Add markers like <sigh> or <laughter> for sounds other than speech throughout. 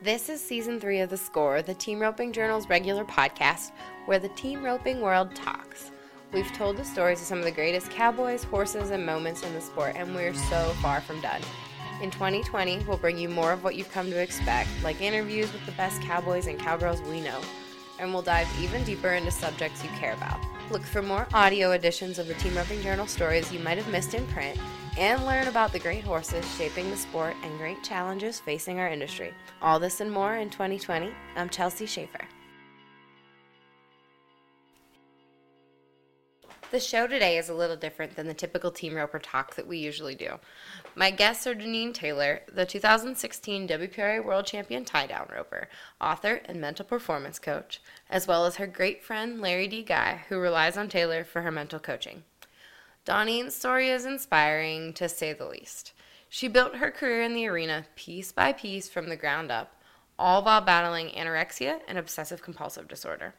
This is season three of The Score, the Team Roping Journal's regular podcast where the team roping world talks. We've told the stories of some of the greatest cowboys, horses, and moments in the sport, and we're so far from done. In 2020, we'll bring you more of what you've come to expect, like interviews with the best cowboys and cowgirls we know, and we'll dive even deeper into subjects you care about. Look for more audio editions of the Team Roping Journal stories you might have missed in print, and learn about the great horses shaping the sport and great challenges facing our industry. All this and more in 2020. I'm Chelsea Schaefer. The show today is a little different than the typical team roper talk that we usually do. My guests are Donene Taylor, the 2016 WPRA World Champion tie down roper, author, and mental performance coach, as well as her great friend Lari Dee Guy, who relies on Taylor for her mental coaching. Donene's story is inspiring, to say the least. She built her career in the arena piece by piece from the ground up, all while battling anorexia and obsessive compulsive disorder.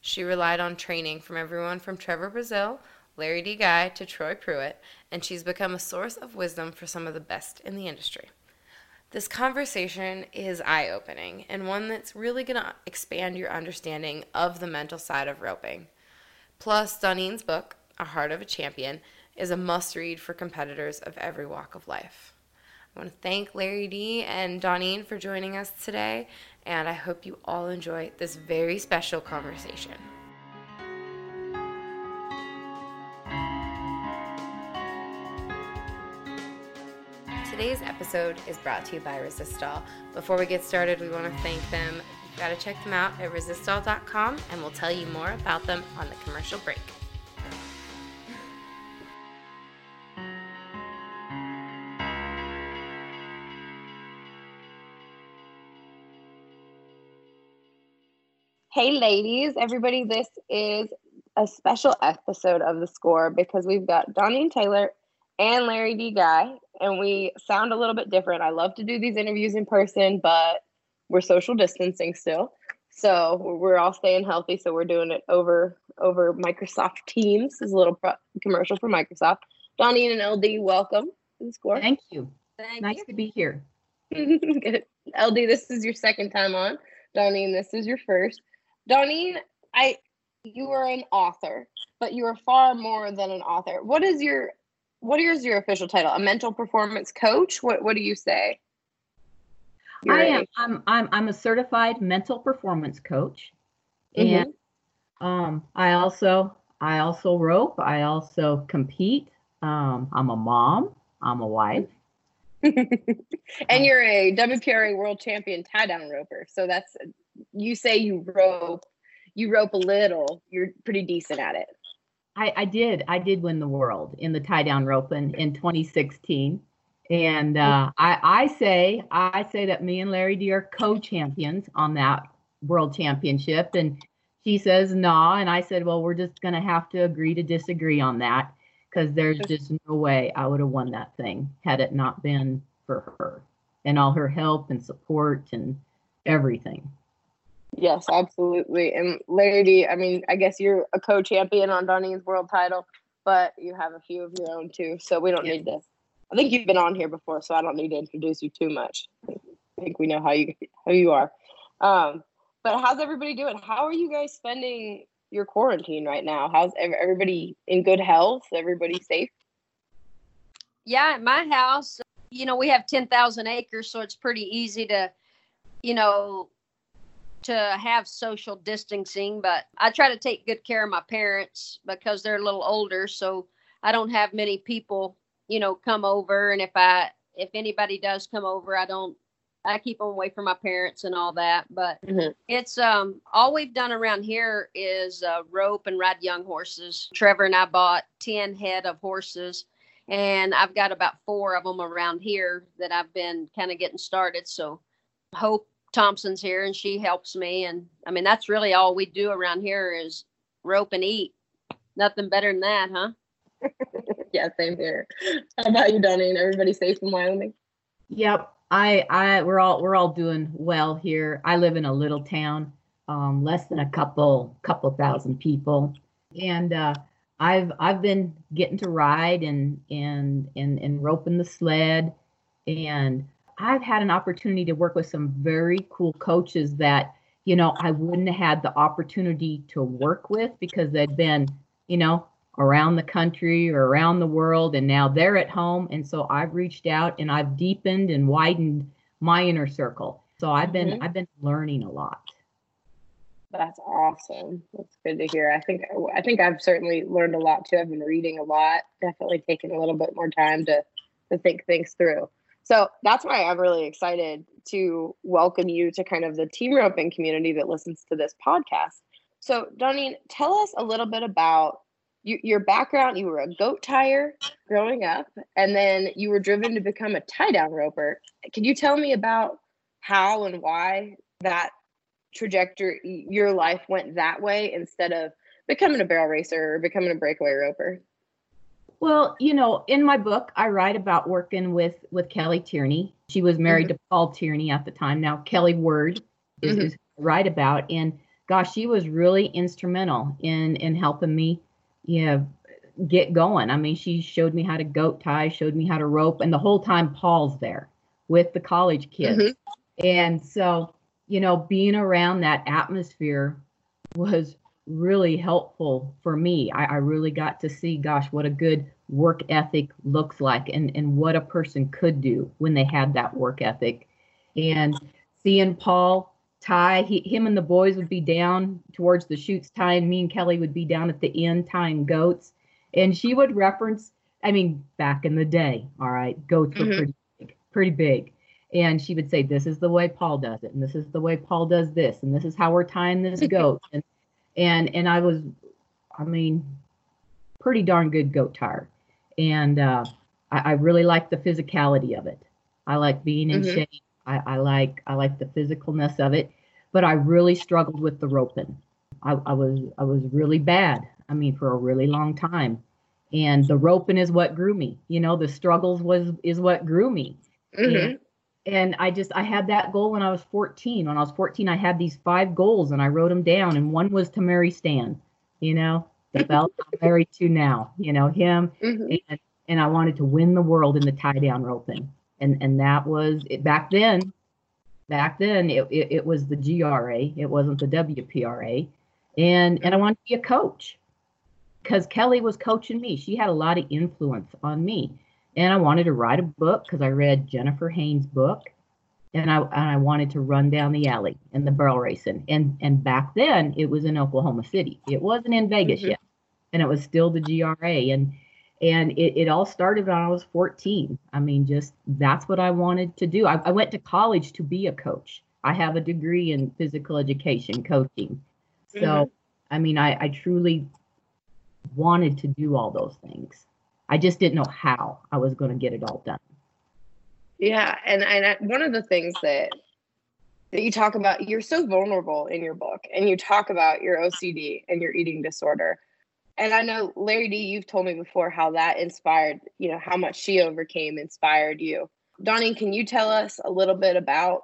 She relied on training from everyone from Trevor Brazile, Lari Dee Guy, to Troy Pruitt, and she's become a source of wisdom for some of the best in the industry. This conversation is eye opening and one that's really going to expand your understanding of the mental side of roping. Plus, Donene's book, a Heart of a Champion is a must read for competitors of every walk of life. I want to thank Lari Dee and Donene for joining us today, and I hope you all enjoy this very special conversation. Today's episode is brought to you by Resistol. Before we get started, we want to thank them. You've got to check them out at resistol.com, and we'll tell you more about them on the commercial break. Hey, ladies, everybody, this is a special episode of The Score because we've got Donene Taylor and Lari Dee Guy, and we sound a little bit different. I love to do these interviews in person, but we're social distancing still. So we're all staying healthy. So we're doing it over over Microsoft Teams. This is a little pro- commercial for Microsoft. Donnie and LD, welcome to the score. Thank you. Thank nice you. to be here. <laughs> LD, this is your second time on. Donene, this is your first. Donene, I you are an author, but you are far more than an author. What is your what is your official title? A mental performance coach? What what do you say? You're I a- am. I'm. I'm. I'm a certified mental performance coach, Mhm. and um, I also. I also rope. I also compete. Um, I'm a mom. I'm a wife. <laughs> and you're a WPRA world champion tie down roper. So that's you say you rope, you rope a little, you're pretty decent at it. I, I did. I did win the world in the tie down roping in, in 2016. And uh, I, I say I say that me and Lari Dee are co-champions on that world championship. And she says nah. And I said, well, we're just gonna have to agree to disagree on that because there's just no way I would have won that thing had it not been for her and all her help and support and everything. Yes, absolutely. And Lari I mean, I guess you're a co-champion on Donnie's world title, but you have a few of your own too. So we don't Yeah. need to. I think you've been on here before, so I don't need to introduce you too much. I think we know how you how you are. Um, but how's everybody doing? How are you guys spending your quarantine right now? How's everybody in good health? Everybody safe? Yeah, at my house, you know, we have 10,000 acres, so it's pretty easy to, you know, to have social distancing. But I try to take good care of my parents because they're a little older, so I don't have many people, you know, come over. And if I, if anybody does come over, I don't, I keep them away from my parents and all that. But Mhm. it's um all we've done around here is uh, rope and ride young horses. Trevor and I bought 10 head of horses and I've got about four of them around here that I've been kind of getting started. So Hope Thompson's here and she helps me. And I mean, that's really all we do around here is rope and eat. Nothing better than that, huh? <laughs> yeah, same here. How about you, Doneen? Everybody safe in Wyoming? Yep. I I we're all we're all doing well here. I live in a little town, um, less than a couple couple thousand people. And uh I've I've been getting to ride and and and and roping the sled and I've had an opportunity to work with some very cool coaches that, you know, I wouldn't have had the opportunity to work with because they'd been, you know, around the country or around the world and now they're at home and so I've reached out and I've deepened and widened my inner circle. So I've been mm-hmm. I've been learning a lot. That's awesome. That's good to hear. I think I think I've certainly learned a lot too. I've been reading a lot. Definitely taking a little bit more time to to think things through. So that's why I'm really excited to welcome you to kind of the team roping community that listens to this podcast. So, Donnie, tell us a little bit about you, your background. You were a goat tire growing up, and then you were driven to become a tie down roper. Can you tell me about how and why that trajectory, your life went that way instead of becoming a barrel racer or becoming a breakaway roper? Well, you know, in my book, I write about working with with Kelly Tierney. She was married mm-hmm. to Paul Tierney at the time. Now Kelly Word is, mm-hmm. is write about, and gosh, she was really instrumental in in helping me, you know, get going. I mean, she showed me how to goat tie, showed me how to rope, and the whole time Paul's there with the college kids, mm-hmm. and so you know, being around that atmosphere was really helpful for me. I, I, really got to see, gosh, what a good work ethic looks like and, and what a person could do when they had that work ethic. And seeing Paul tie, he, him and the boys would be down towards the chutes tying, me and Kelly would be down at the end tying goats. And she would reference, I mean, back in the day, all right, goats were mm-hmm. pretty big, pretty big and she would say this is the way paul does it and this is the way paul does this and this is how we're tying this <laughs> goat and and and i was i mean pretty darn good goat tire and uh, I, I, really like the physicality of it i like being in mm-hmm. shape I, I, like i like the physicalness of it but i really struggled with the roping I, I was i was really bad i mean for a really long time and the roping is what grew me you know the struggles was is what grew me mm-hmm and I just I had that goal when I was 14. When I was 14, I had these five goals and I wrote them down. And one was to marry Stan, you know, the fella I'm married to now, you know, him. Mm-hmm. And, and I wanted to win the world in the tie down roping. And and that was it back then. Back then it, it, it was the GRA, it wasn't the WPRA. And and I wanted to be a coach because Kelly was coaching me. She had a lot of influence on me and I wanted to write a book because I read Jennifer Haynes' book, and I and I wanted to run down the alley in the barrel racing. And and back then it was in Oklahoma City. It wasn't in Vegas mm-hmm. yet, and it was still the GRA. And and it, it all started when I was 14. I mean, just that's what I wanted to do. I, I went to college to be a coach. I have a degree in physical education coaching. So, mm-hmm. I mean, I, I truly wanted to do all those things. I just didn't know how I was going to get it all done. Yeah, and and one of the things that that you talk about, you're so vulnerable in your book, and you talk about your OCD and your eating disorder. And I know Lari Dee, you've told me before how that inspired, you know, how much she overcame inspired you. Donnie, can you tell us a little bit about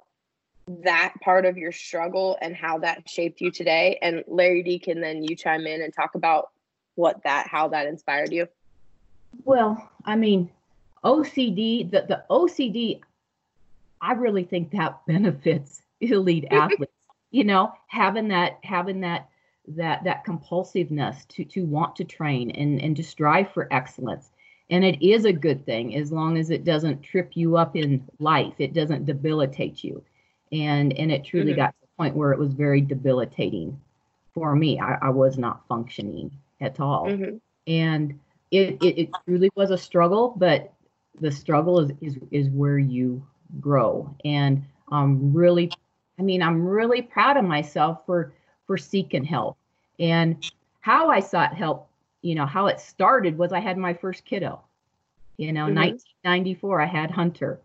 that part of your struggle and how that shaped you today? And Lari Dee can then you chime in and talk about what that how that inspired you. Well, I mean, OCD, the, the OCD, I really think that <laughs> benefits elite <laughs> athletes. You know, having that having that that that compulsiveness to to want to train and and to strive for excellence. And it is a good thing as long as it doesn't trip you up in life. It doesn't debilitate you. And and it truly mm-hmm. got to the point where it was very debilitating for me. I, I was not functioning at all. Mm-hmm. And it, it, it truly was a struggle, but the struggle is, is is where you grow. And I'm really, I mean, I'm really proud of myself for for seeking help. And how I sought help, you know, how it started was I had my first kiddo. You know, mm-hmm. 1994, I had Hunter,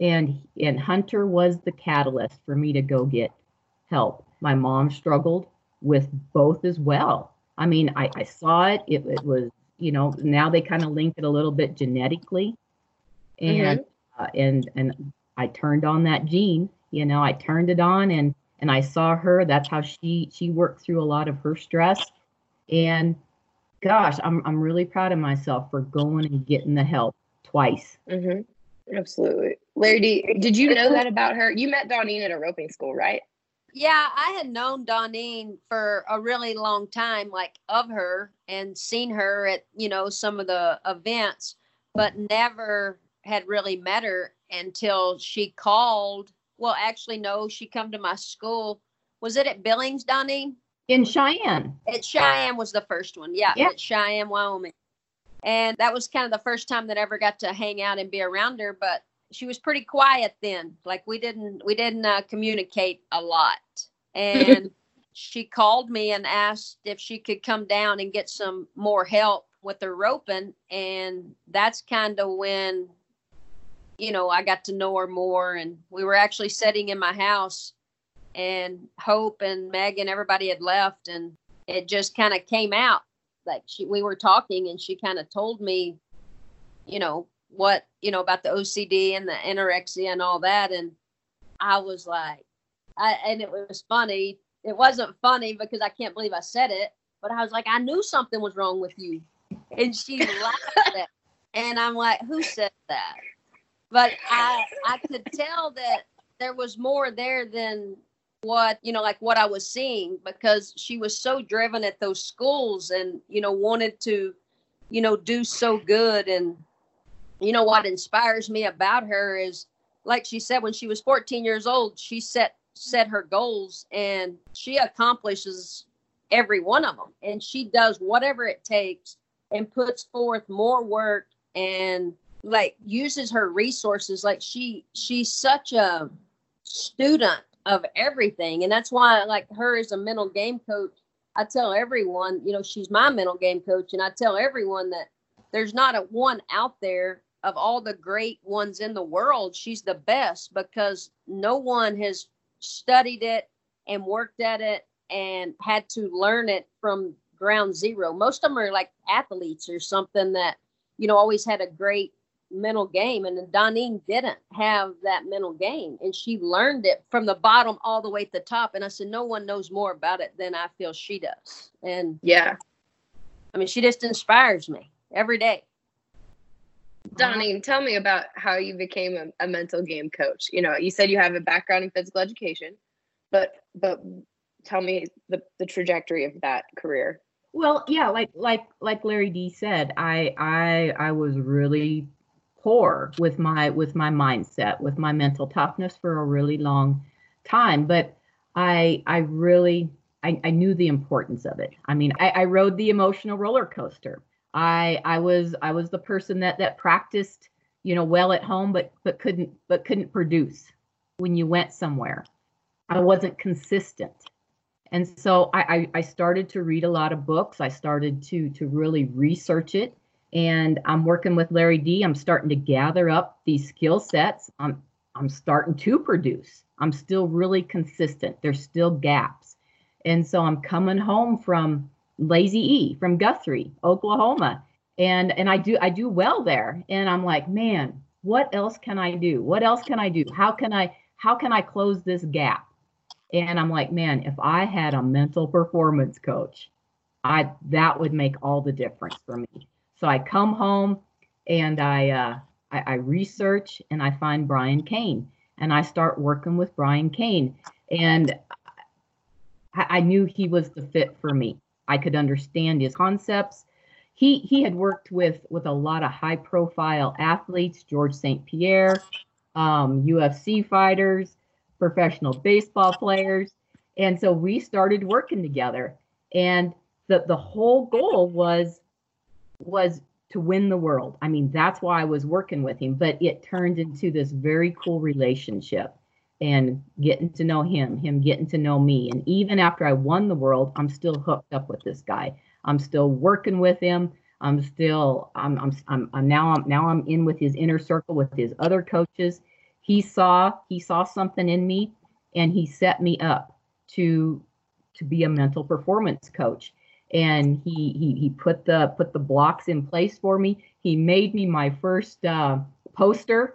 and and Hunter was the catalyst for me to go get help. My mom struggled with both as well. I mean, I, I saw it. It, it was you know now they kind of link it a little bit genetically and mm-hmm. uh, and and i turned on that gene you know i turned it on and and i saw her that's how she she worked through a lot of her stress and gosh i'm, I'm really proud of myself for going and getting the help twice mm-hmm. absolutely Lari, D, did you know that about her? You met Donnie at a roping school, right? Yeah, I had known Donene for a really long time, like of her and seen her at, you know, some of the events, but never had really met her until she called. Well, actually, no, she come to my school. Was it at Billings, Donene? In Cheyenne. At Cheyenne was the first one. Yeah, Yeah. at Cheyenne, Wyoming. And that was kind of the first time that I ever got to hang out and be around her, but she was pretty quiet then. Like we didn't we didn't uh, communicate a lot. And <laughs> she called me and asked if she could come down and get some more help with her roping and that's kind of when you know, I got to know her more and we were actually sitting in my house and Hope and Megan everybody had left and it just kind of came out. Like she we were talking and she kind of told me you know what you know about the OCD and the anorexia and all that and I was like I and it was funny. It wasn't funny because I can't believe I said it but I was like I knew something was wrong with you. And she <laughs> laughed at it. And I'm like who said that but I I could tell that there was more there than what you know like what i was seeing because she was so driven at those schools and you know wanted to you know do so good. And you know what inspires me about her is like she said when she was 14 years old she set set her goals and she accomplishes every one of them and she does whatever it takes and puts forth more work and like uses her resources like she she's such a student of everything. And that's why like her as a mental game coach i tell everyone you know she's my mental game coach. And i tell everyone that there's not a one out there of all the great ones in the world. She's the best because no one has studied it and worked at it and had to learn it from ground zero. Most of them are like athletes or something that you know always had a great mental game and Donene didn't have that mental game and she learned it from the bottom all the way to the top and I said no one knows more about it than I feel she does and Yeah. I mean she just inspires me every day Donnie, tell me about how you became a, a mental game coach. You know, you said you have a background in physical education, but but tell me the, the trajectory of that career. Well, yeah, like like like Lari Dee said, I I I was really poor with my with my mindset, with my mental toughness for a really long time. But I I really I, I knew the importance of it. I mean, I, I rode the emotional roller coaster. I I was I was the person that that practiced, you know, well at home, but but couldn't but couldn't produce when you went somewhere. I wasn't consistent and so I, I, I started to read a lot of books i started to to really research it and i'm working with Lari Dee. I'm starting to gather up these skill sets. I'm i'm starting to produce. I'm still really consistent. There's still gaps. And so i'm coming home from lazy e from guthrie oklahoma. And and i do i do well there. And i'm like man what else can i do? What else can i do? How can i how can i close this gap? And I'm like, man, if I had a mental performance coach, I that would make all the difference for me. So I come home and I uh, I, I research and I find Brian Cain and I start working with Brian Cain and I, I knew he was the fit for me. I could understand his concepts. He he had worked with with a lot of high profile athletes, George St. Pierre, um, UFC fighters professional baseball players. And so we started working together. And the, the whole goal was was to win the world. I mean, that's why I was working with him, but it turned into this very cool relationship and getting to know him, him getting to know me. And even after I won the world, I'm still hooked up with this guy. I'm still working with him. I'm still I'm I'm I'm, I'm now I'm now I'm in with his inner circle with his other coaches he saw he saw something in me and he set me up to to be a mental performance coach and he he he put the put the blocks in place for me he made me my first uh, poster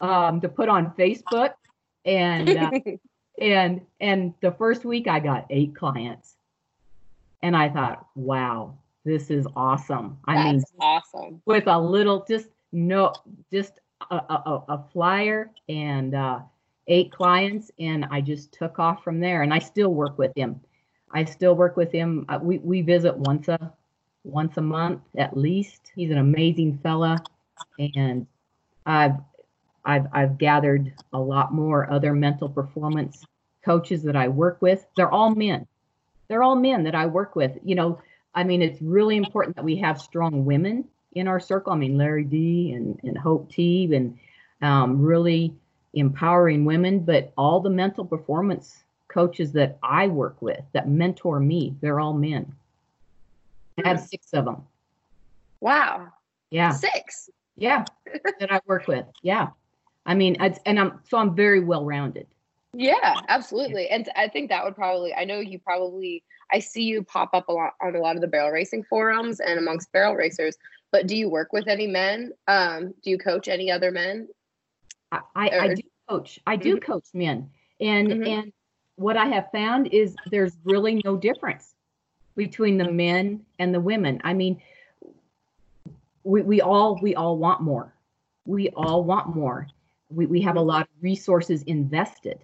um, to put on facebook and uh, <laughs> and and the first week i got eight clients and i thought wow this is awesome i mean awesome. with a little just no just a, a, a flyer and uh, eight clients, and I just took off from there. And I still work with him. I still work with him. Uh, we we visit once a once a month at least. He's an amazing fella, and I've I've I've gathered a lot more other mental performance coaches that I work with. They're all men. They're all men that I work with. You know, I mean, it's really important that we have strong women in our circle. I mean, Lari Dee and, and Hope T and um, really empowering women, but all the mental performance coaches that I work with that mentor me, they're all men. I have six of them. Wow. Yeah. Six. Yeah. that I work with. Yeah. I mean, it's, and I'm so I'm very well rounded. Yeah, absolutely. And I think that would probably, I know you probably, I see you pop up a lot on a lot of the barrel racing forums and amongst barrel racers, but do you work with any men? Um, do you coach any other men? I, I, I do coach. I do mm-hmm. coach men. And, mm-hmm. and what I have found is there's really no difference between the men and the women. I mean, we, we all, we all want more. We all want more. We, we have a lot of resources invested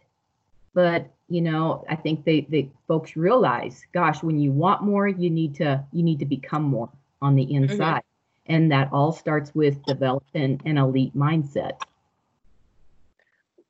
but you know i think they they folks realize gosh when you want more you need to you need to become more on the mm-hmm. inside mm-hmm. and that all starts with developing an elite mindset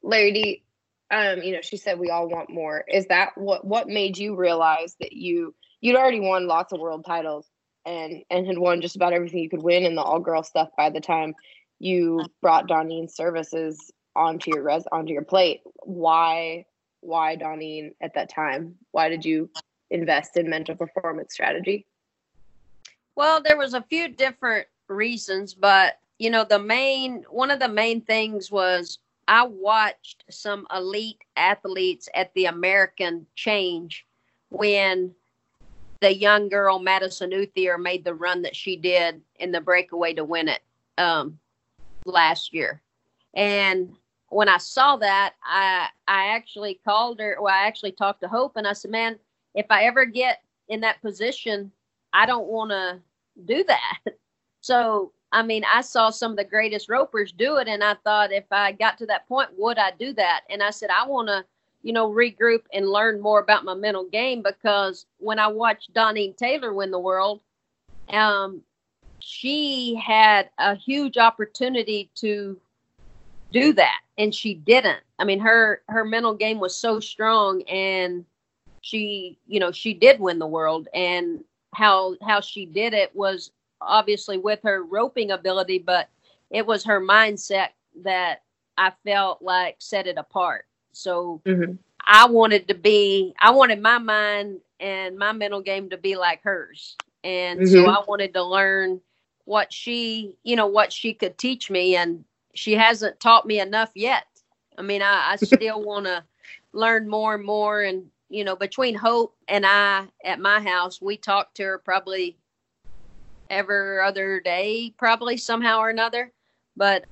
Lari um you know she said we all want more is that what what made you realize that you you'd already won lots of world titles and and had won just about everything you could win in the all girl stuff by the time you brought Donene services onto your res onto your plate why why Donene at that time? Why did you invest in mental performance strategy? Well, there was a few different reasons, but you know, the main one of the main things was I watched some elite athletes at the American change when the young girl Madison Outhier made the run that she did in the breakaway to win it um, last year. And when I saw that, I I actually called her. Well, I actually talked to Hope, and I said, "Man, if I ever get in that position, I don't want to do that." <laughs> So, I mean, I saw some of the greatest ropers do it, and I thought if I got to that point, would I do that? And I said, I want to, you know, regroup and learn more about my mental game because when I watched Donnie Taylor win the world, um, she had a huge opportunity to do that and she didn't i mean her her mental game was so strong and she you know she did win the world and how how she did it was obviously with her roping ability but it was her mindset that i felt like set it apart so mm-hmm. i wanted to be i wanted my mind and my mental game to be like hers and mm-hmm. so i wanted to learn what she you know what she could teach me and she hasn't taught me enough yet. I mean, I, I <laughs> still want to learn more and more. And, you know, between Hope and I at my house, we talk to her probably every other day, probably somehow or another. But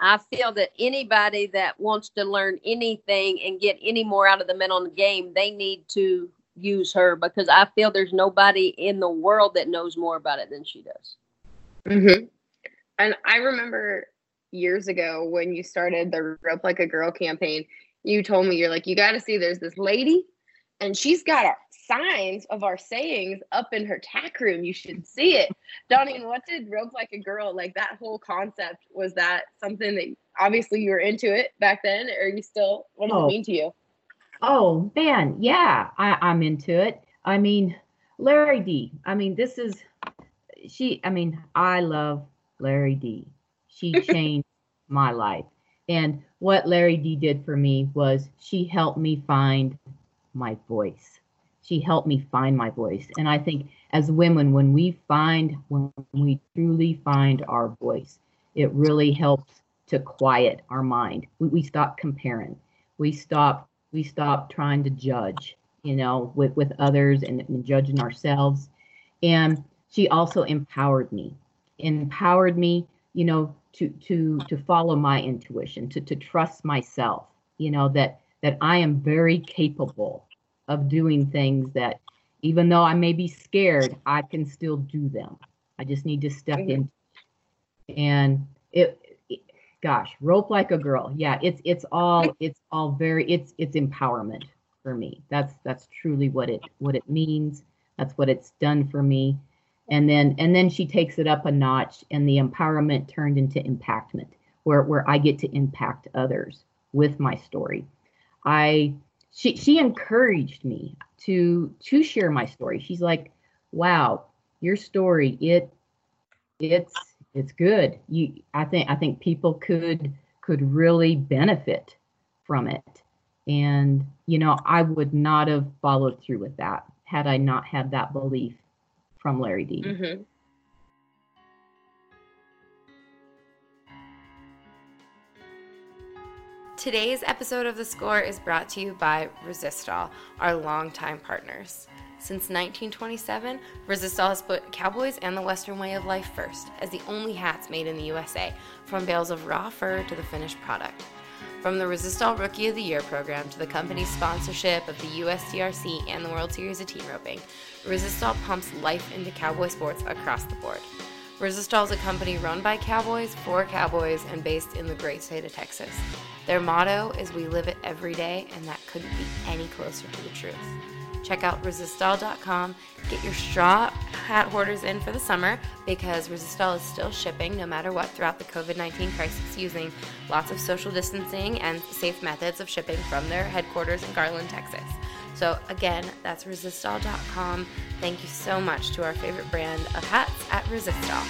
I feel that anybody that wants to learn anything and get any more out of the men on the game, they need to use her because I feel there's nobody in the world that knows more about it than she does. Mm-hmm. And I remember years ago when you started the Rope Like a Girl campaign, you told me you're like, you got to see there's this lady and she's got our signs of our sayings up in her tack room. You should see it. Donnie, what did Rope Like a Girl, like that whole concept, was that something that obviously you were into it back then? Or you still, what does oh. it mean to you? Oh, man. Yeah, I, I'm into it. I mean, Lari Dee. I mean, this is, she, I mean, I love Lari Dee she <laughs> changed my life. And what Lari Dee did for me was she helped me find my voice. She helped me find my voice. And I think as women, when we find, when we truly find our voice, it really helps to quiet our mind. We, we stop comparing. We stop, we stop trying to judge, you know, with, with others and, and judging ourselves. And she also empowered me, empowered me, you know, to to to follow my intuition to to trust myself you know that that i am very capable of doing things that even though i may be scared i can still do them i just need to step mm-hmm. in and it, it gosh, rope like a girl. Yeah, it's it's all it's all very it's it's empowerment for me. That's that's truly what it what it means. That's what it's done for me. And then and then she takes it up a notch and the empowerment turned into impactment where where I get to impact others with my story. I she she encouraged me to to share my story. She's like, "Wow, your story it it's it's good. You I think I think people could could really benefit from it. And you know, I would not have followed through with that had I not had that belief from Lari Dee. Mm-hmm. Today's episode of The Score is brought to you by Resistol, our longtime partners. Since 1927, Resistol has put cowboys and the Western way of life first, as the only hats made in the USA, from bales of raw fur to the finished product. From the Resistol Rookie of the Year program to the company's sponsorship of the USTRC and the World Series of Team Roping, Resistol pumps life into cowboy sports across the board. Resistol is a company run by cowboys for cowboys and based in the great state of Texas. Their motto is We live it every day, and that couldn't be any closer to the truth. Check out resistol.com. Get your straw hat hoarders in for the summer because Resistol is still shipping no matter what throughout the COVID 19 crisis using lots of social distancing and safe methods of shipping from their headquarters in Garland, Texas. So, again, that's resistol.com. Thank you so much to our favorite brand of hats at Resistol.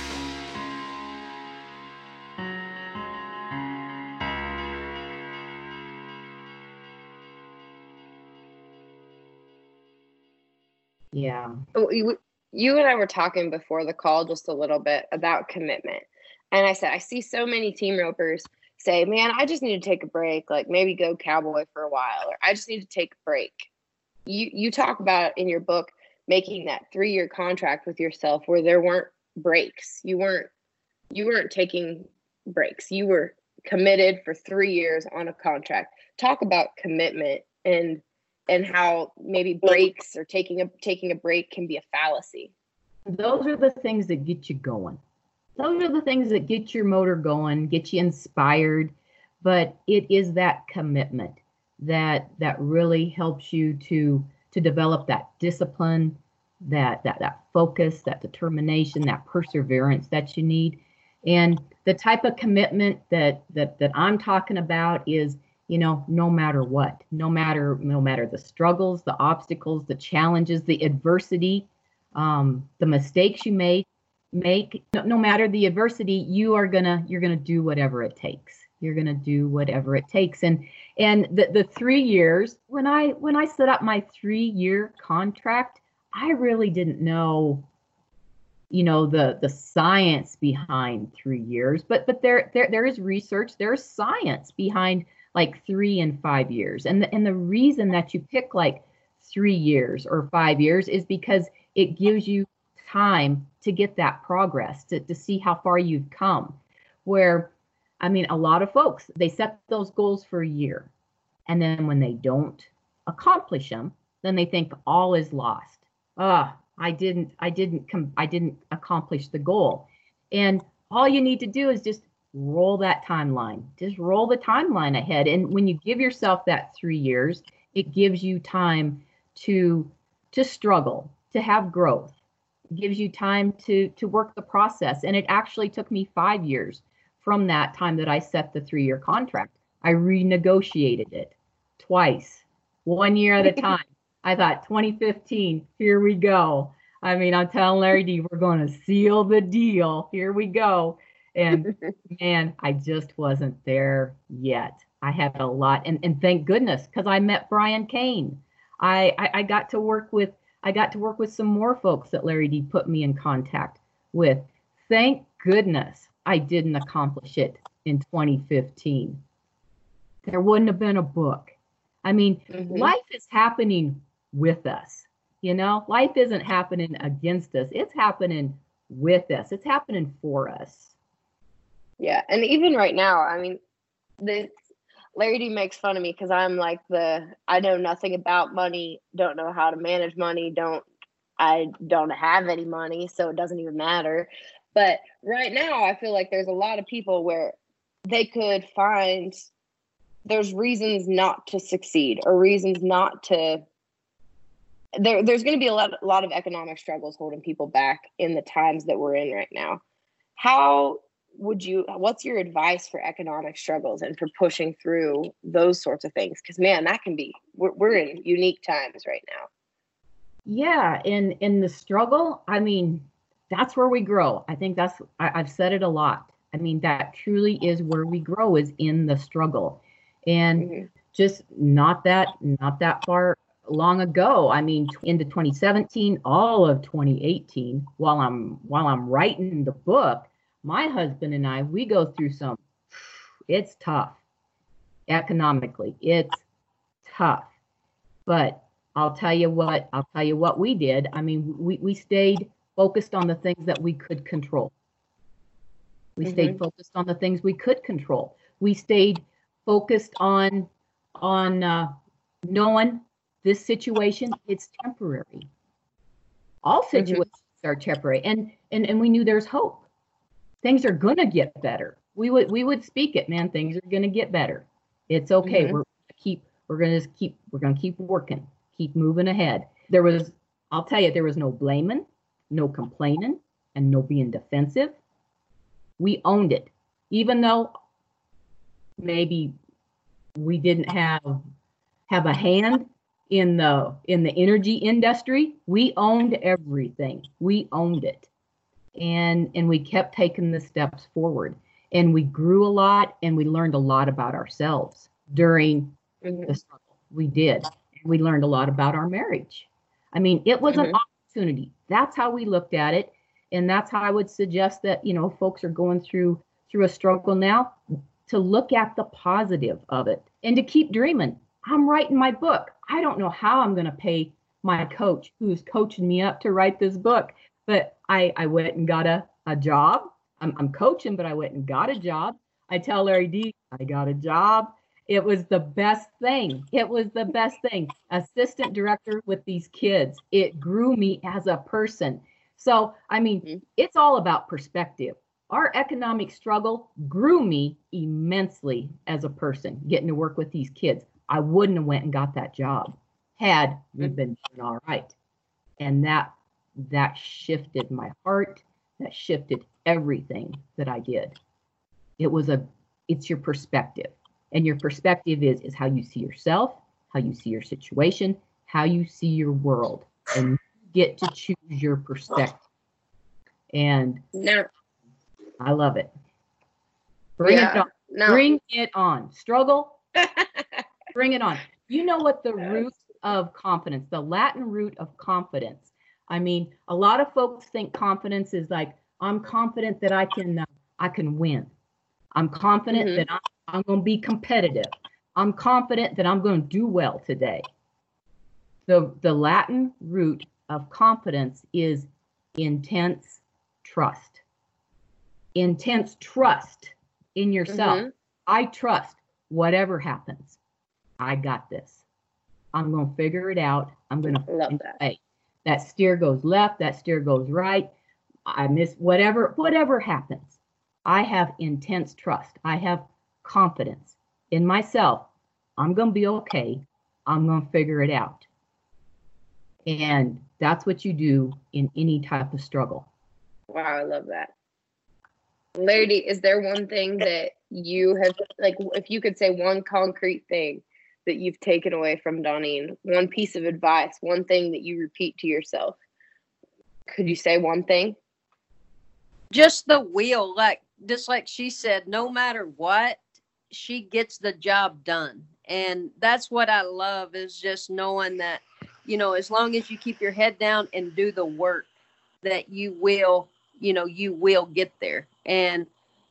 Yeah. Oh, You, you and I were talking before the call just a little bit about commitment. And I said, I see so many team ropers say, man, I just need to take a break, like maybe go cowboy for a while, or I just need to take a break. You you talk about in your book making that three year contract with yourself where there weren't breaks. You weren't you weren't taking breaks. You were committed for three years on a contract. Talk about commitment and and how maybe breaks or taking a taking a break can be a fallacy. Those are the things that get you going. Those are the things that get your motor going, get you inspired, but it is that commitment that that really helps you to to develop that discipline, that that that focus, that determination, that perseverance that you need. And the type of commitment that that that I'm talking about is you know no matter what no matter no matter the struggles the obstacles the challenges the adversity um, the mistakes you make make no, no matter the adversity you are gonna you're gonna do whatever it takes you're gonna do whatever it takes and and the, the three years when i when i set up my three year contract i really didn't know you know the the science behind three years but but there there, there is research there's science behind like three and five years. And the, and the reason that you pick like three years or five years is because it gives you time to get that progress, to, to see how far you've come. Where, I mean, a lot of folks, they set those goals for a year. And then when they don't accomplish them, then they think all is lost. Ah, I didn't, I didn't come, I didn't accomplish the goal. And all you need to do is just roll that timeline. Just roll the timeline ahead. And when you give yourself that three years, it gives you time to to struggle, to have growth. It gives you time to to work the process. And it actually took me five years from that time that I set the three-year contract. I renegotiated it twice, one year at a <laughs> time. I thought 2015, here we go. I mean, I'm telling Lari Dee, we're going to seal the deal. Here we go. And <laughs> man, I just wasn't there yet. I had a lot, and, and thank goodness, because I met Brian Cain. I, I I got to work with I got to work with some more folks that Lari Dee put me in contact with. Thank goodness I didn't accomplish it in 2015. There wouldn't have been a book. I mean, Mhm. life is happening with us. You know, life isn't happening against us. It's happening with us. It's happening for us. Yeah, and even right now, I mean, this Lari Dee makes fun of me because I'm like the I know nothing about money, don't know how to manage money, don't I don't have any money, so it doesn't even matter. But right now, I feel like there's a lot of people where they could find there's reasons not to succeed or reasons not to there there's going to be a lot, a lot of economic struggles holding people back in the times that we're in right now. How would you what's your advice for economic struggles and for pushing through those sorts of things? Because man that can be we're, we're in unique times right now. Yeah in in the struggle i mean that's where we grow i think that's I, i've said it a lot i mean that truly is where we grow is in the struggle and mm-hmm. just not that not that far long ago i mean into 2017 all of 2018 while i'm while i'm writing the book my husband and I, we go through some, it's tough economically. It's tough. But I'll tell you what, I'll tell you what we did. I mean, we, we stayed focused on the things that we could control. We mm-hmm. stayed focused on the things we could control. We stayed focused on on uh, knowing this situation it's temporary. All mm-hmm. situations mm-hmm. are temporary, and and and we knew there's hope things are gonna get better. We would we would speak it, man. Things are gonna get better. It's okay. Mm-hmm. We're keep we're gonna keep we're gonna keep working, keep moving ahead. There was I'll tell you, there was no blaming, no complaining, and no being defensive. We owned it, even though maybe we didn't have have a hand in the in the energy industry. We owned everything. We owned it and and we kept taking the steps forward and we grew a lot and we learned a lot about ourselves during mm-hmm. the struggle we did we learned a lot about our marriage i mean it was mm-hmm. an opportunity that's how we looked at it and that's how i would suggest that you know folks are going through through a struggle now to look at the positive of it and to keep dreaming i'm writing my book i don't know how i'm going to pay my coach who's coaching me up to write this book but I, I went and got a, a job. I'm, I'm coaching, but I went and got a job. I tell Lari Dee, I got a job. It was the best thing. It was the best thing. Assistant director with these kids. It grew me as a person. So, I mean, mm-hmm. it's all about perspective. Our economic struggle grew me immensely as a person, getting to work with these kids. I wouldn't have went and got that job had we mm-hmm. been doing all right. And that that shifted my heart that shifted everything that i did it was a it's your perspective and your perspective is is how you see yourself how you see your situation how you see your world and you get to choose your perspective and no. i love it bring yeah, it on no. bring it on struggle <laughs> bring it on you know what the root of confidence the latin root of confidence I mean, a lot of folks think confidence is like I'm confident that I can uh, I can win. I'm confident mm-hmm. that I'm, I'm going to be competitive. I'm confident that I'm going to do well today. The the Latin root of confidence is intense trust. Intense trust in yourself. Mm-hmm. I trust whatever happens. I got this. I'm going to figure it out. I'm going to love that. That steer goes left, that steer goes right. I miss whatever, whatever happens. I have intense trust. I have confidence in myself. I'm going to be okay. I'm going to figure it out. And that's what you do in any type of struggle. Wow, I love that. Lari, is there one thing that you have, like, if you could say one concrete thing that you've taken away from Donene? One piece of advice, one thing that you repeat to yourself. Could you say one thing? Just the wheel, like just like she said, no matter what, she gets the job done. And that's what I love is just knowing that, you know, as long as you keep your head down and do the work, that you will, you know, you will get there. And,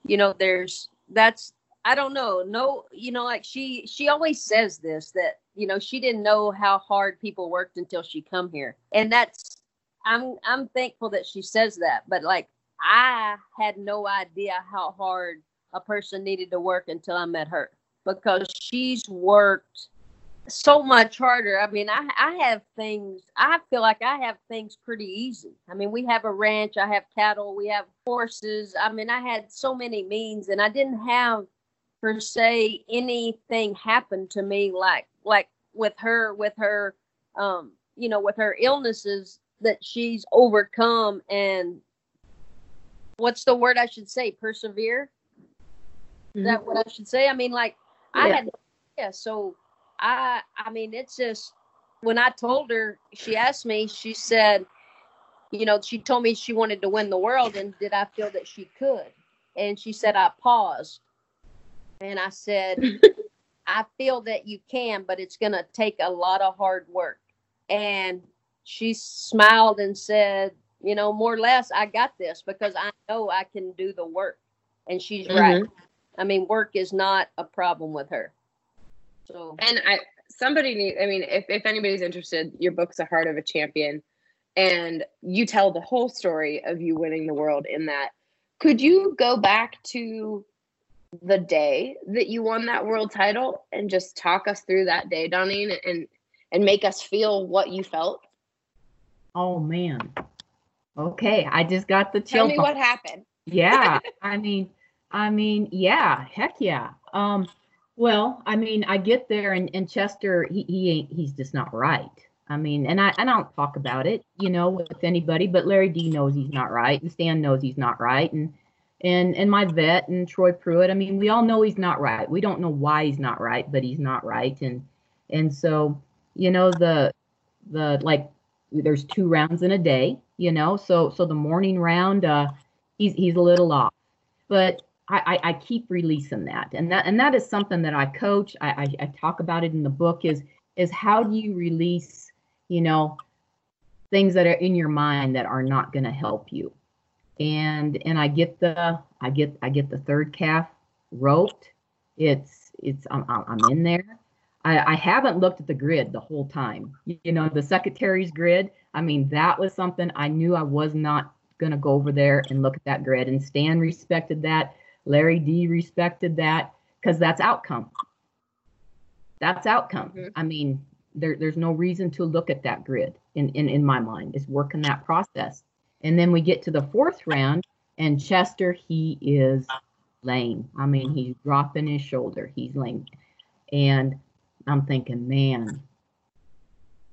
you know, there's that's I don't know. No, you know, like she she always says this that you know she didn't know how hard people worked until she come here, and that's I'm I'm thankful that she says that. But like I had no idea how hard a person needed to work until I met her because she's worked so much harder. I mean, I I have things. I feel like I have things pretty easy. I mean, we have a ranch. I have cattle. We have horses. I mean, I had so many means, and I didn't have per se anything happen to me like like with her with her um you know with her illnesses that she's overcome and what's the word I should say persevere is that mm-hmm. what I should say? I mean like I had yeah so I I mean it's just when I told her she asked me she said you know she told me she wanted to win the world and did I feel that she could? And she said I paused. And I said <laughs> I feel that you can, but it's to take a lot of hard work. And she smiled and said, you know, more or less, I got this because I know I can do the work. And she's right. Mm-hmm. I mean, work is not a problem with her. So, And I somebody need I mean, if, if anybody's interested, your book's The Heart of a Champion. And you tell the whole story of you winning the world in that. Could you go back to the day that you won that world title and just talk us through that day, Donene, and and make us feel what you felt? Oh man. Okay, I just got the Tell me bump. what happened. yeah i mean i mean yeah heck yeah. Um well i mean i get there and, and chester he, he ain't he's just not right. I mean and i and i don't talk about it you know with anybody but Lari Dee knows he's not right and stan knows he's not right and and and my vet and troy pruitt i mean we all know he's not right. We don't know why he's not right but he's not right and and so you know the the like there's two rounds in a day you know so so the morning round uh he's he's a little off. But I, I, keep releasing that, and that and that is something that I coach. I, I, I talk about it in the book. Is is how do you release, you know, things that are in your mind that are not going to help you, and and I get the I get I get the third calf roped. It's it's I'm I'm I'm in there. I, I haven't looked at the grid the whole time. You know, the secretary's grid. I mean, that was something I knew I was not going to go over there and look at that grid. And Stan respected that. Lari Dee respected that because that's outcome. That's outcome. Mhm. I mean, there, there's no reason to look at that grid in, in, in my mind. It's working that process. And then we get to the fourth round, and Chester, he is lame. I mean, he's dropping his shoulder. He's lame. And I'm thinking, man,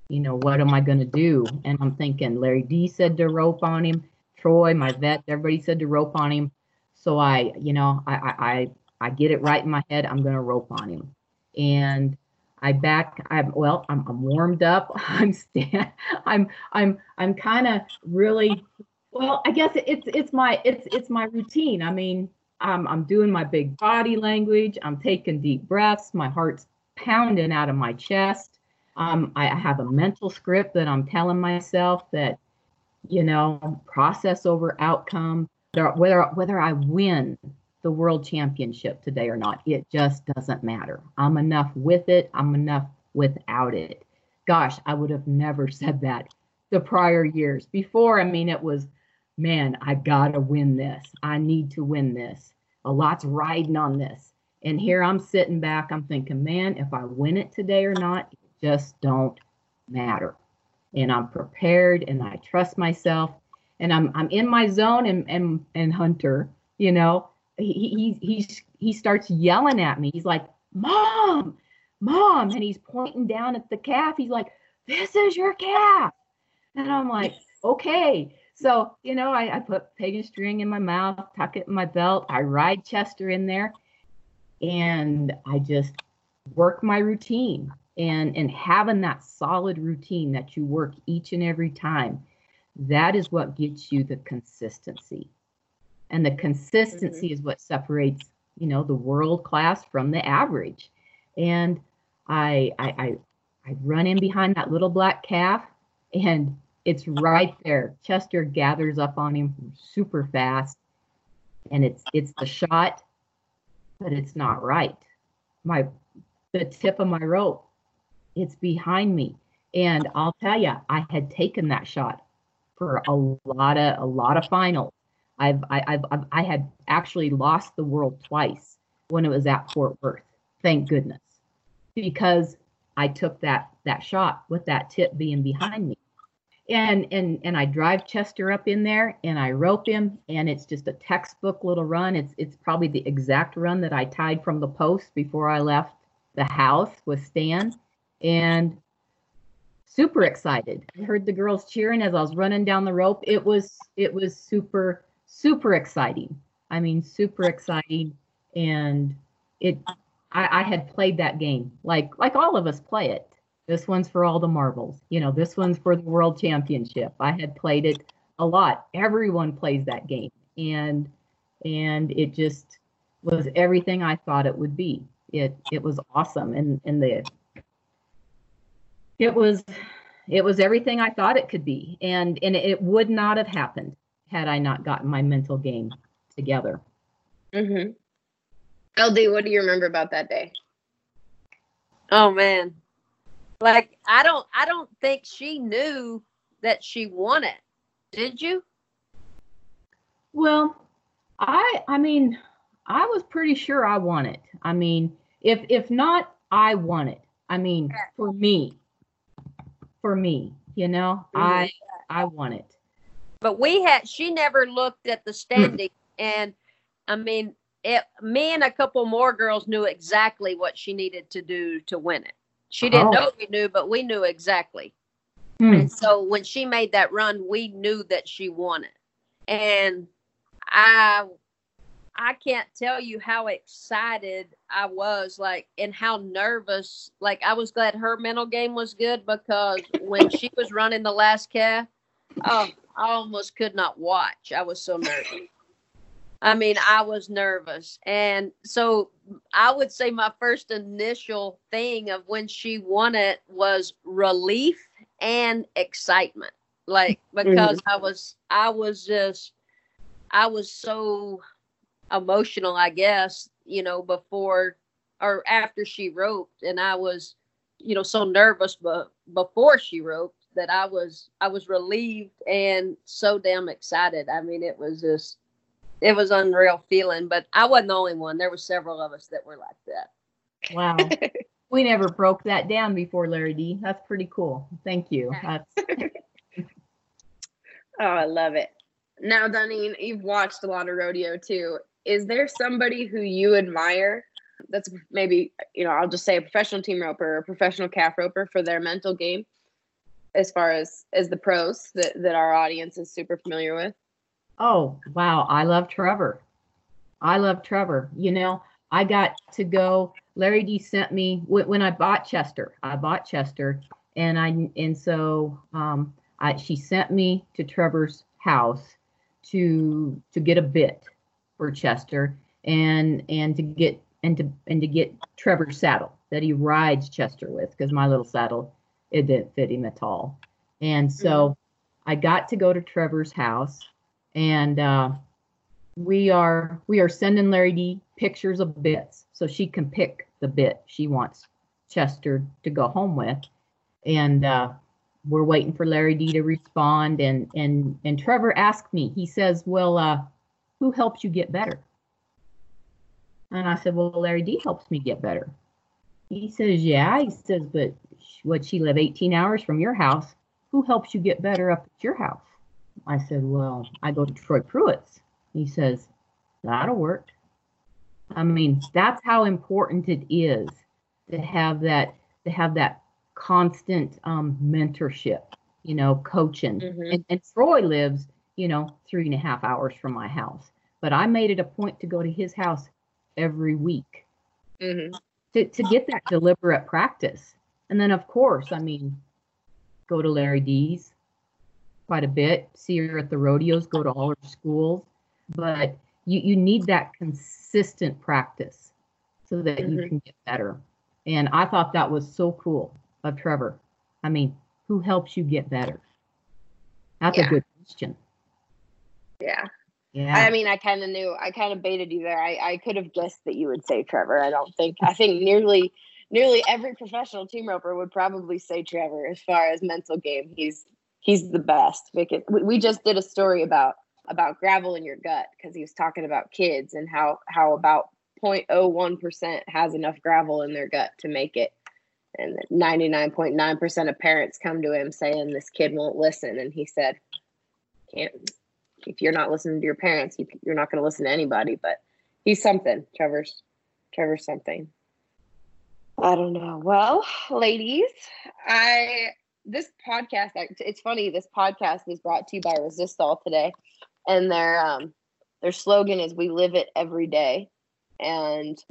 you know, what am I going to do? And I'm thinking, Lari Dee said to rope on him. Troy, my vet, everybody said to rope on him. So I, you know, I, I, I, I get it right in my head. I'm going to rope on him. And I back, I'm, well, I'm, I'm warmed up. <laughs> I'm stand, I'm, I'm, I'm kind of really, well, I guess it's, it's my, it's, it's my routine. I mean, I'm, I'm doing my big body language. I'm taking deep breaths. My heart's pounding out of my chest. Um, I, I have a mental script that I'm telling myself that, you know, process over outcome. Whether whether, I win the world championship today or not, it just doesn't matter. I'm enough with it. I'm enough without it. Gosh, I would have never <laughs> said that the prior years. Before, I mean, it was, man, I gotta win this. I need to win this. A lot's riding on this. And here I'm sitting back, I'm thinking, man, if I win it today or not, it just don't matter. And I'm prepared and I trust myself and I'm I'm in my zone and and and Hunter, you know, he he he's he starts yelling at me. He's like, Mom, Mom, and he's pointing down at the calf. He's like, This is your calf. And I'm like, <laughs> okay. So, you know, I, I put piggin string in my mouth, tuck it in my belt. I ride Chester in there and I just work my routine and and having that solid routine that you work each and every time that is what gets you the consistency. And the consistency mm-hmm. is what separates you know the world class from the average. And I, I i i run in behind that little black calf and it's right there. Chester gathers up on him super fast and it's it's the shot but it's not right. My the tip of my rope it's behind me. And i'll tell you i had taken that shot for a lot of a lot of finals. I've I, i've I've- i had actually lost the world twice when it was at fort worth thank goodness. Because i took that that shot with that tip being behind me. And and and I drive Chester up in there and I rope him and it's just a textbook little run. It's it's probably the exact run that I tied from the post before I left the house with Stan. And super excited. I heard the girls cheering as I was running down the rope. It was it was super super exciting. I mean super exciting and it I, I had played that game like like all of us play it this one's for all the marbles. You know, this one's for the world championship. I had played it a lot. Everyone plays that game. And and it just was everything I thought it would be. It it was awesome. And and the it was it was everything I thought it could be. And and it would not have happened had I not gotten my mental game together. Mm-hmm. LD, what do you remember about that day? Oh man, like I don't I don't think she knew that she won it. Did you? Well, I I mean, I was pretty sure I won it. I mean, if if not, I won it. I mean, for me. For me, you know, mm-hmm. I I want it. But we had she never looked at the standing and I mean, it, me and a couple more girls knew exactly what she needed to do to win it. She didn't oh. know we knew, but we knew exactly. Hmm. And so when she made that run, we knew that she won it. And I I can't tell you how excited I was, like, and how nervous. Like, I was glad her mental game was good because when she was running the last calf, oh, I almost could not watch. I was so nervous. I mean, I was nervous. And so I would say my first initial thing of when she won it was relief and excitement. Like because mm-hmm. I was I was just I was so emotional, I guess, you know, before or after she roped and I was, you know, so nervous but before she roped that I was I was relieved and so damn excited. I mean, it was just it was unreal feeling. But I wasn't the only one. There were several of us that were like that. Wow. <laughs> we never broke that down before, Lari Dee. That's pretty cool. Thank you. <laughs> That's... oh, I love it. Now, Donene, you've watched a lot of rodeo too. Is there somebody who you admire that's maybe, you know, I'll just say a professional team roper or a professional calf roper for their mental game as far as as the pros that, that our audience is super familiar with? Oh, wow. I love Trevor. I love Trevor. You know, I got to go. Lari Dee sent me when I bought Chester. I bought Chester, and I and so um, I, she sent me to Trevor's house to to get a bit for Chester and and to get and to and to get Trevor's saddle that he rides Chester with because my little saddle it didn't fit him at all. And so mm-hmm. I got to go to Trevor's house and uh, we are we are sending Lari Dee pictures of bits so she can pick the bit she wants Chester to go home with, and uh, we're waiting for Lari Dee to respond. And and and Trevor asked me. He says, "Well, uh, who helps you get better?" And I said, "Well, Lari Dee helps me get better." He says, "Yeah." He says, "But what? She live 18 hours from your house. Who helps you get better up at your house?" I said, Well, I go to Troy Pruitt's. He says, That'll work. I mean, that's how important it is to have that to have that constant um, mentorship, you know, coaching. Mm-hmm. And, and Troy lives, you know, three and a half hours from my house. But I made it a point to go to his house every week mm-hmm. to, to get that deliberate practice. And then, of course, I mean, go to Lari Dee's, quite a bit, see her at the rodeos, go to all her schools, but you, you need that consistent practice so that mm-hmm. you can get better. And I thought that was so cool of Trevor. I mean, who helps you get better? That's yeah. a good question. Yeah. Yeah. I mean, I kind of knew, I kind of baited you there. I, I could have guessed that you would say Trevor. I don't think, I think nearly, nearly every professional team roper would probably say Trevor as far as mental game. He's he's the best. Because we just did a story about about gravel in your gut because he was talking about kids and how how about 0.01% has enough gravel in their gut to make it and 99.9% of parents come to him saying this kid won't listen and he said can't if you're not listening to your parents you, you're not going to listen to anybody but he's something trevor's trevor's something i don't know well ladies i this podcast it's funny this podcast is brought to you by resistol today and their um their slogan is we live it every day and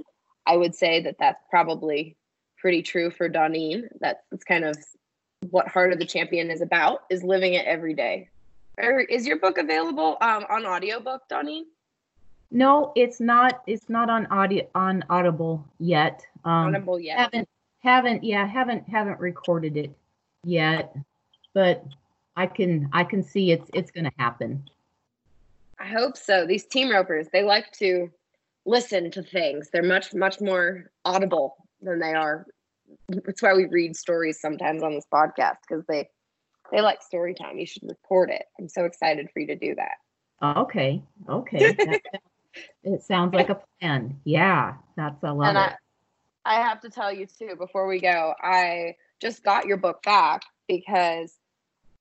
i would say that that's probably pretty true for Donene. That's, that's kind of what Heart of the Champion is about, is living it every day. Or is your book available um, on audiobook, Donene? No, it's not. It's not on audio on Audible yet. Um, Audible yet. Haven't haven't yeah haven't haven't recorded it yet, but I can I can see it's it's going to happen. I hope so. These team ropers, they like to listen to things. They're much much more audible than they are that's why we read stories sometimes on this podcast because they they like story time. You should record it. I'm so excited for you to do that. Okay. Okay. it sounds like a plan. Yeah, that's a lot. And I, I have to tell you too before we go. I just got your book back because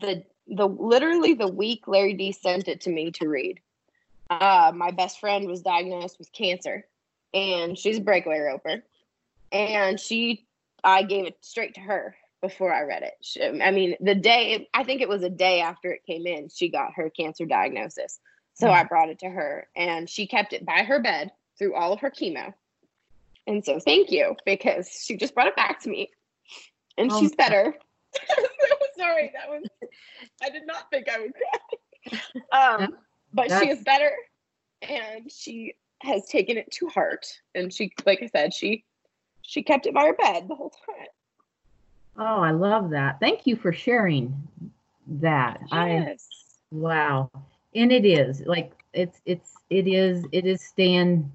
the the literally the week Lari Dee sent it to me to read. Uh, my best friend was diagnosed with cancer, and she's a breakaway roper, and she I gave it straight to her before I read it. She, I mean, the day, I think it was a day after it came in, she got her cancer diagnosis. So mm-hmm. I brought it to her and she kept it by her bed through all of her chemo. And so thank you because she just brought it back to me and oh, she's better. <laughs> Sorry, that was, I did not think I would cry. Um, but she is better and she has taken it to heart. And she, like I said, she she kept it by her bed the whole time. Oh, I love that. Thank you for sharing that. Yes. I wow. And it is like it's it's it is it is staying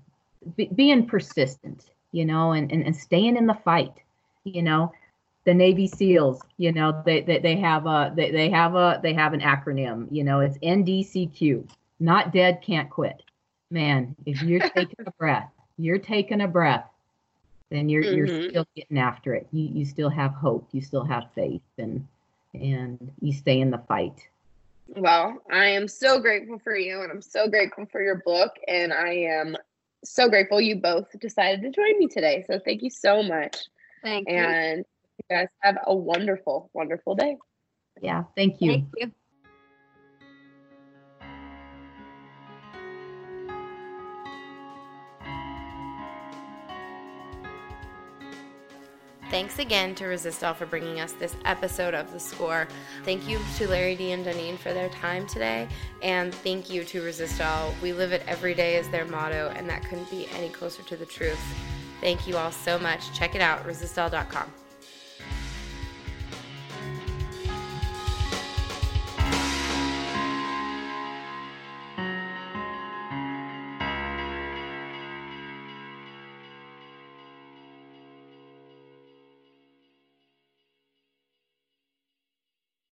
be, being persistent, you know, and, and and staying in the fight, you know. The Navy SEALs, you know, they they, they have a they, they have a they have an acronym, you know, it's NDCQ. Not dead, can't quit. Man, if you're <laughs> taking a breath, you're taking a breath then you're mm-hmm. you're still getting after it. You you still have hope. You still have faith, and and you stay in the fight. Well, I am so grateful for you, and I'm so grateful for your book, and I am so grateful you both decided to join me today. So thank you so much. Thank you. And you guys have a wonderful, wonderful day. Yeah, thank you. Thank you. Thanks again to Resistol for bringing us this episode of The Score. Thank you to Lari Dee and Donene for their time today. And thank you to Resistol. We live it every day is their motto, and that couldn't be any closer to the truth. Thank you all so much. Check it out, resistol.com.